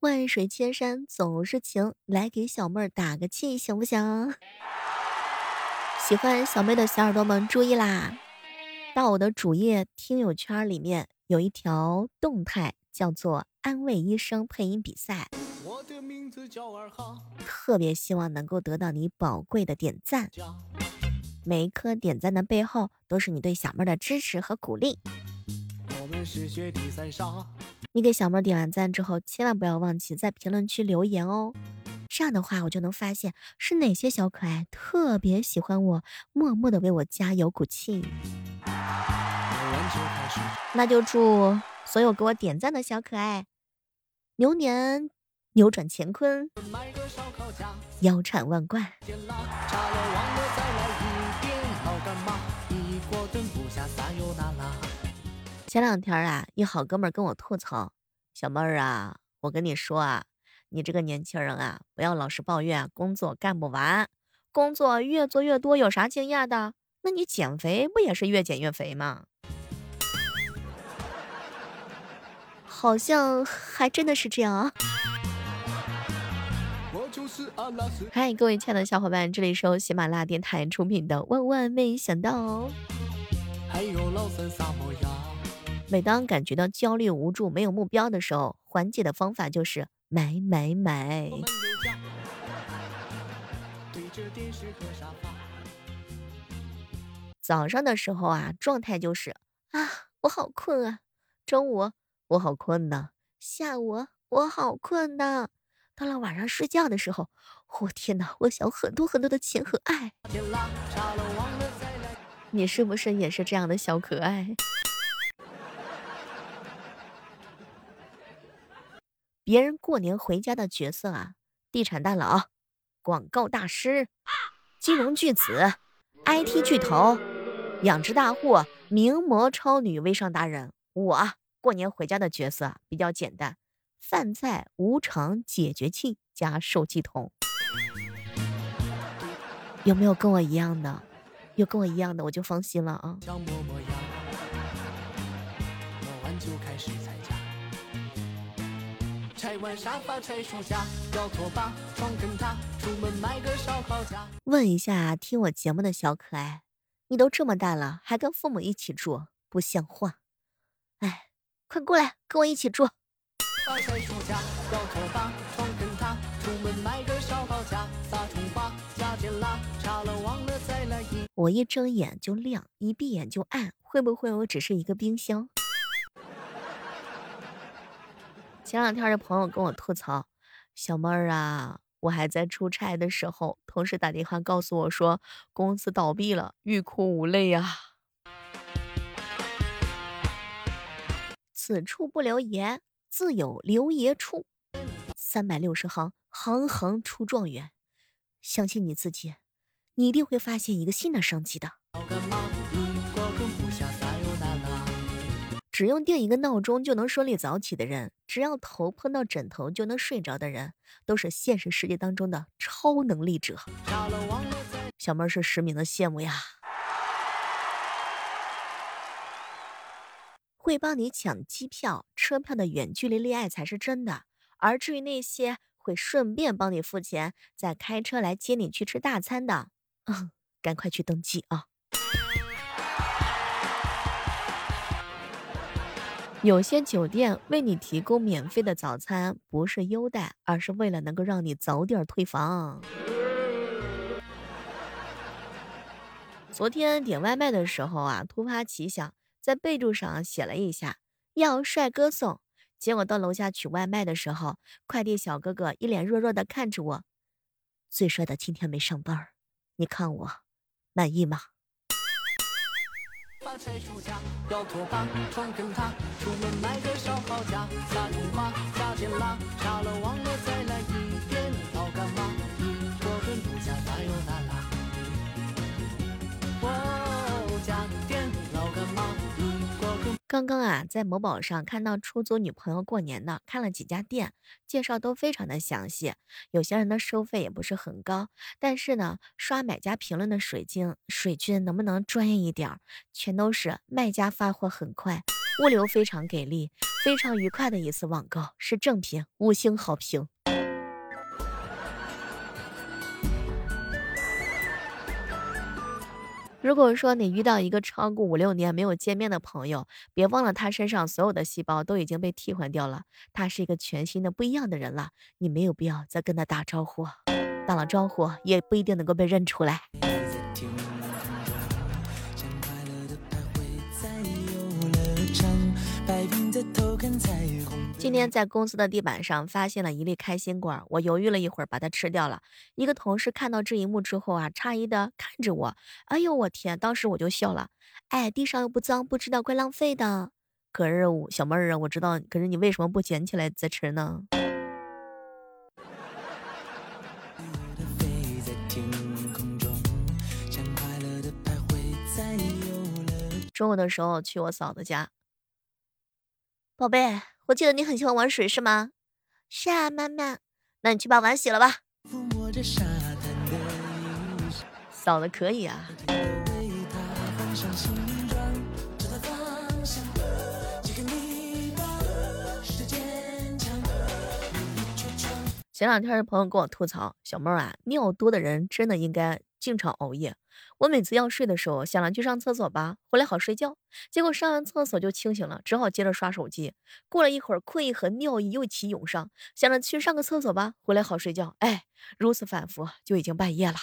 万水千山总是情，来给小妹儿打个气，行不行？喜欢小妹的小耳朵们注意啦！到我的主页听友圈里面有一条动态，叫做“安慰医生配音比赛”，特别希望能够得到你宝贵的点赞。每一颗点赞的背后，都是你对小妹的支持和鼓励。你给小妹点完赞之后，千万不要忘记在评论区留言哦。这样的话，我就能发现是哪些小可爱特别喜欢我，默默的为我加油鼓气。那就祝所有给我点赞的小可爱，牛年扭转乾坤，腰缠万贯。前两天啊，一好哥们跟我吐槽：“小妹儿啊，我跟你说啊，你这个年轻人啊，不要老是抱怨工作干不完，工作越做越多，有啥惊讶的？那你减肥不也是越减越肥吗？”好像还真的是这样啊！嗨，各位亲爱的小伙伴，这里是由喜马拉雅电台出品的《万万没想到》。还有老三撒磨牙每当感觉到焦虑、无助、没有目标的时候，缓解的方法就是买买买。早上的时候啊，状态就是啊，我好困啊；中午我好困呐；下午我好困呐；到了晚上睡觉的时候，我天哪，我想很多很多的钱和爱。你是不是也是这样的小可爱？别人过年回家的角色啊，地产大佬、广告大师、金融巨子、IT 巨头、养殖大户、名模超女、微商达人。我过年回家的角色比较简单，饭菜无常解决器加受气筒。有没有跟我一样的？有跟我一样的，我就放心了啊。问一下听我节目的小可爱，你都这么大了，还跟父母一起住，不像话！哎，快过来跟我一起住。拆书架，摇拖把，床更大，出门买个烧烤架，撒葱花，加点辣，查了忘了再来一我一睁眼就亮，一闭眼就暗，会不会我只是一个冰箱？前两天的朋友跟我吐槽，小妹儿啊，我还在出差的时候，同事打电话告诉我说公司倒闭了，欲哭无泪呀。此处不留爷，自有留爷处。三百六十行，行行出状元。相信你自己，你一定会发现一个新的商机的。只用定一个闹钟就能顺利早起的人，只要头碰到枕头就能睡着的人，都是现实世界当中的超能力者。小妹是实名的羡慕呀！会帮你抢机票、车票的远距离恋爱才是真的，而至于那些会顺便帮你付钱、再开车来接你去吃大餐的，嗯，赶快去登记啊！有些酒店为你提供免费的早餐，不是优待，而是为了能够让你早点退房。昨天点外卖的时候啊，突发奇想，在备注上写了一下要帅哥送。结果到楼下取外卖的时候，快递小哥哥一脸弱弱的看着我，最帅的今天没上班，你看我满意吗？搬废书架，要拖把，穿跟他，出门买个烧烤架，撒葱花，加点辣，杀了忘了再来一。刚刚啊，在某宝上看到出租女朋友过年的，看了几家店，介绍都非常的详细。有些人的收费也不是很高，但是呢，刷买家评论的水晶水军能不能专业一点？全都是卖家发货很快，物流非常给力，非常愉快的一次网购，是正品，五星好评。如果说你遇到一个超过五六年没有见面的朋友，别忘了他身上所有的细胞都已经被替换掉了，他是一个全新的不一样的人了，你没有必要再跟他打招呼，打了招呼也不一定能够被认出来。天在公司的地板上发现了一粒开心果，我犹豫了一会儿，把它吃掉了。一个同事看到这一幕之后啊，诧异的看着我，哎呦我天！当时我就笑了，哎，地上又不脏，不知道怪浪费的。可是我小妹儿啊，我知道，可是你为什么不捡起来再吃呢？中午的时候去我嫂子家。宝贝，我记得你很喜欢玩水，是吗？是啊，妈妈。那你去把碗洗了吧。嫂子可以啊。前两天朋友跟我吐槽，小妹儿啊，尿多的人真的应该经常熬夜。我每次要睡的时候，想了去上厕所吧，回来好睡觉。结果上完厕所就清醒了，只好接着刷手机。过了一会儿，困意和尿意又一起涌上，想着去上个厕所吧，回来好睡觉。哎，如此反复，就已经半夜了。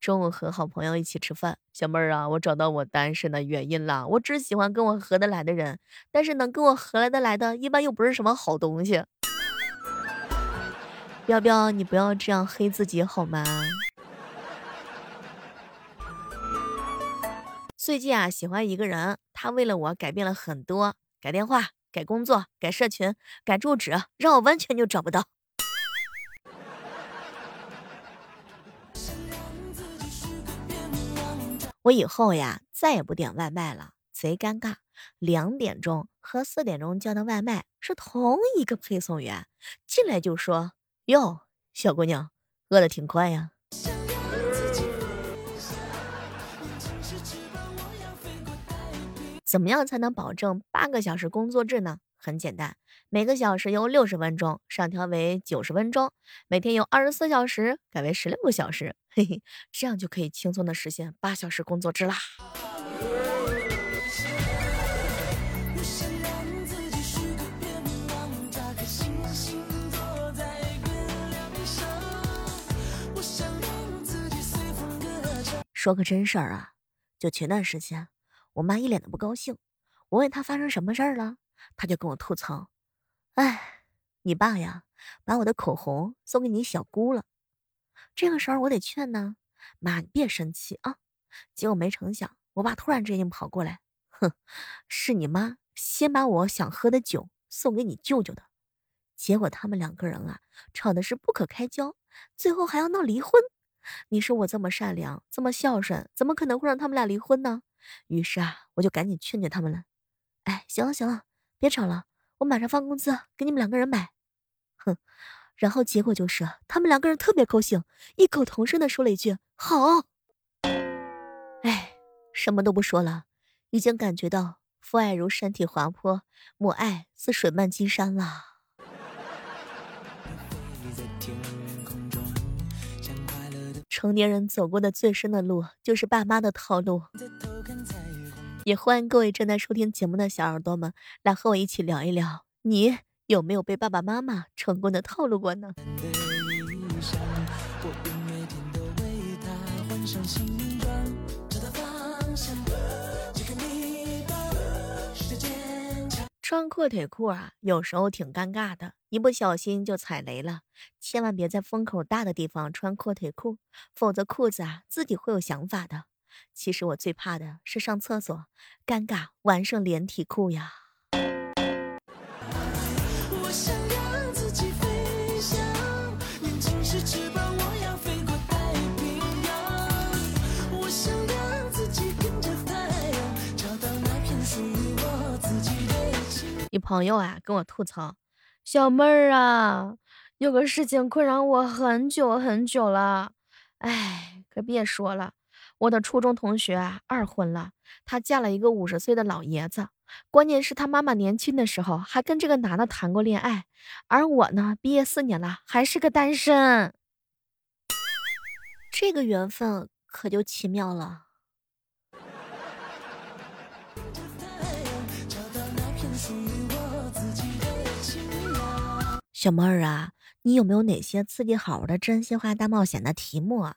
中午和好朋友一起吃饭，小妹儿啊，我找到我单身的原因了。我只喜欢跟我合得来的人，但是能跟我合来得来的，一般又不是什么好东西。彪彪，你不要这样黑自己好吗？最近啊，喜欢一个人，他为了我改变了很多，改电话、改工作、改社群、改住址，让我完全就找不到。我以后呀，再也不点外卖了，贼尴尬。两点钟和四点钟叫的外卖是同一个配送员，进来就说。哟，小姑娘，饿的挺快呀。怎么样才能保证八个小时工作制呢？很简单，每个小时由六十分钟上调为九十分钟，每天由二十四小时改为十六个小时，嘿嘿，这样就可以轻松的实现八小时工作制啦。说个真事儿啊，就前段时间，我妈一脸的不高兴。我问她发生什么事儿了，她就跟我吐槽：“哎，你爸呀，把我的口红送给你小姑了。”这个时候我得劝呢，妈，你别生气啊。结果没成想，我爸突然之间跑过来，哼，是你妈先把我想喝的酒送给你舅舅的。结果他们两个人啊，吵的是不可开交，最后还要闹离婚。你说我这么善良，这么孝顺，怎么可能会让他们俩离婚呢？于是啊，我就赶紧劝劝他们了。哎，行了行了，别吵了，我马上发工资给你们两个人买。哼，然后结果就是他们两个人特别高兴，异口同声的说了一句好。哎，什么都不说了，已经感觉到父爱如山体滑坡，母爱似水漫金山了。成年人走过的最深的路，就是爸妈的套路。也欢迎各位正在收听节目的小耳朵们，来和我一起聊一聊，你有没有被爸爸妈妈成功的套路过呢？穿阔腿裤啊，有时候挺尴尬的，一不小心就踩雷了。千万别在风口大的地方穿阔腿裤，否则裤子啊自己会有想法的。其实我最怕的是上厕所，尴尬完胜连体裤呀。一朋友啊跟我吐槽，小妹儿啊，有个事情困扰我很久很久了。哎，可别说了，我的初中同学啊二婚了，她嫁了一个五十岁的老爷子。关键是她妈妈年轻的时候还跟这个男的谈过恋爱，而我呢，毕业四年了还是个单身。这个缘分可就奇妙了。小妹儿啊，你有没有哪些刺激好玩的真心话大冒险的题目啊？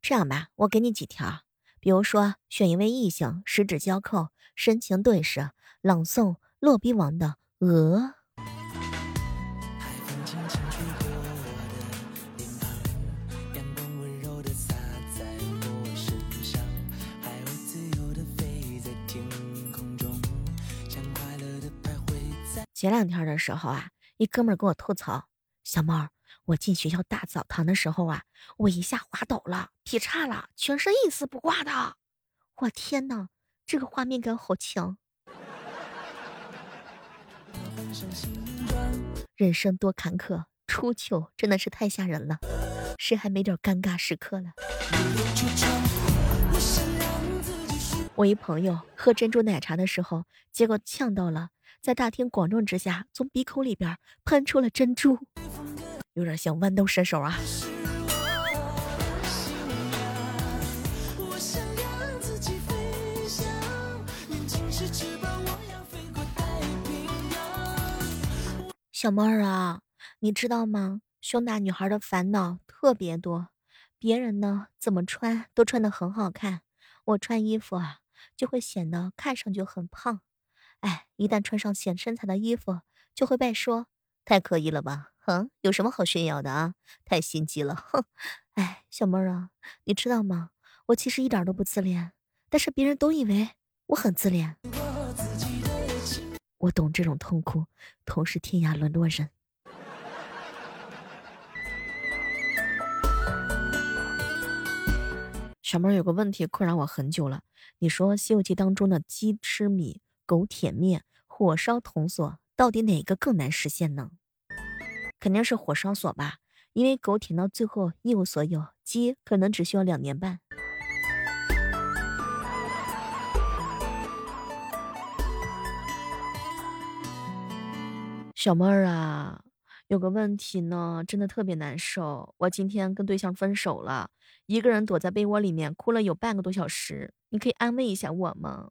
这样吧，我给你几条，比如说选一位异性，十指交扣，深情对视，朗诵《落笔王》的《鹅》。前两天的时候啊。一哥们儿跟我吐槽：“小猫，我进学校大澡堂的时候啊，我一下滑倒了，劈叉了，全身一丝不挂的。我天哪，这个画面感好强！人生多坎坷，初秋真的是太吓人了，谁还没点尴尬时刻了？”我一朋友喝珍珠奶茶的时候，结果呛到了。在大庭广众之下，从鼻孔里边喷出了珍珠，有点像豌豆射手啊！小妹儿啊，你知道吗？胸大女孩的烦恼特别多，别人呢怎么穿都穿的很好看，我穿衣服啊就会显得看上去很胖。哎，一旦穿上显身材的衣服，就会被说太刻意了吧？哼，有什么好炫耀的啊？太心机了，哼！哎，小妹儿啊，你知道吗？我其实一点都不自恋，但是别人都以为我很自恋。我懂这种痛苦，同是天涯沦落人。小妹儿有个问题困扰我很久了，你说《西游记》当中的鸡吃米？狗舔面，火烧铜锁，到底哪个更难实现呢？肯定是火烧锁吧，因为狗舔到最后一无所有，鸡可能只需要两年半。小妹儿啊，有个问题呢，真的特别难受。我今天跟对象分手了，一个人躲在被窝里面哭了有半个多小时，你可以安慰一下我吗？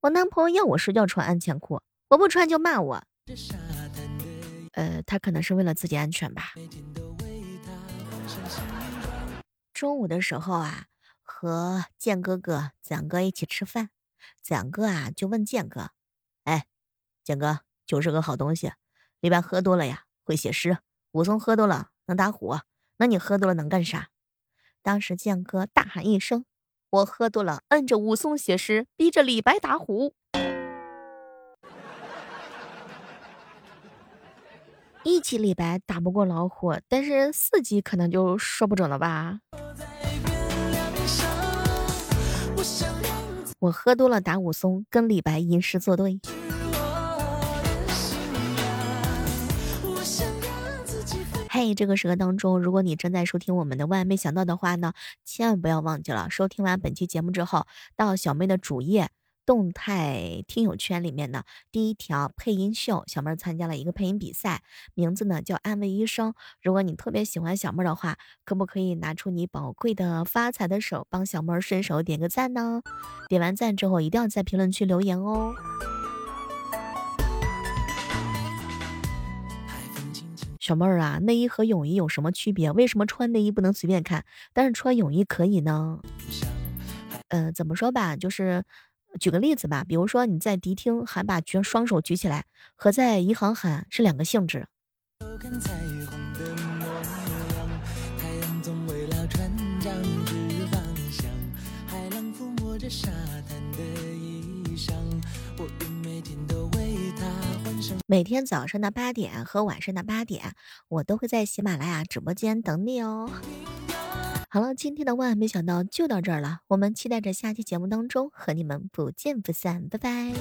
我男朋友要我睡觉穿安全裤，我不穿就骂我。呃，他可能是为了自己安全吧。中午的时候啊，和建哥哥、子阳哥一起吃饭，子阳哥啊就问建哥：“哎，建哥，酒是个好东西，李白喝多了呀会写诗，武松喝多了能打虎，那你喝多了能干啥？”当时建哥大喊一声。我喝多了，摁着武松写诗，逼着李白打虎。一级李白打不过老虎，但是四级可能就说不准了吧。我喝多了打武松，跟李白吟诗作对。嘿，这个时刻当中，如果你正在收听我们的万没想到的话呢，千万不要忘记了，收听完本期节目之后，到小妹的主页动态听友圈里面呢，第一条配音秀，小妹参加了一个配音比赛，名字呢叫安慰医生。如果你特别喜欢小妹的话，可不可以拿出你宝贵的发财的手，帮小妹顺手点个赞呢？点完赞之后，一定要在评论区留言哦。小妹儿啊，内衣和泳衣有什么区别？为什么穿内衣不能随便看，但是穿泳衣可以呢？呃，怎么说吧，就是举个例子吧，比如说你在迪厅喊把举双手举起来，和在银行喊是两个性质。每天早上的八点和晚上的八点，我都会在喜马拉雅直播间等你哦。好了，今天的万万没想到就到这儿了，我们期待着下期节目当中和你们不见不散，拜拜。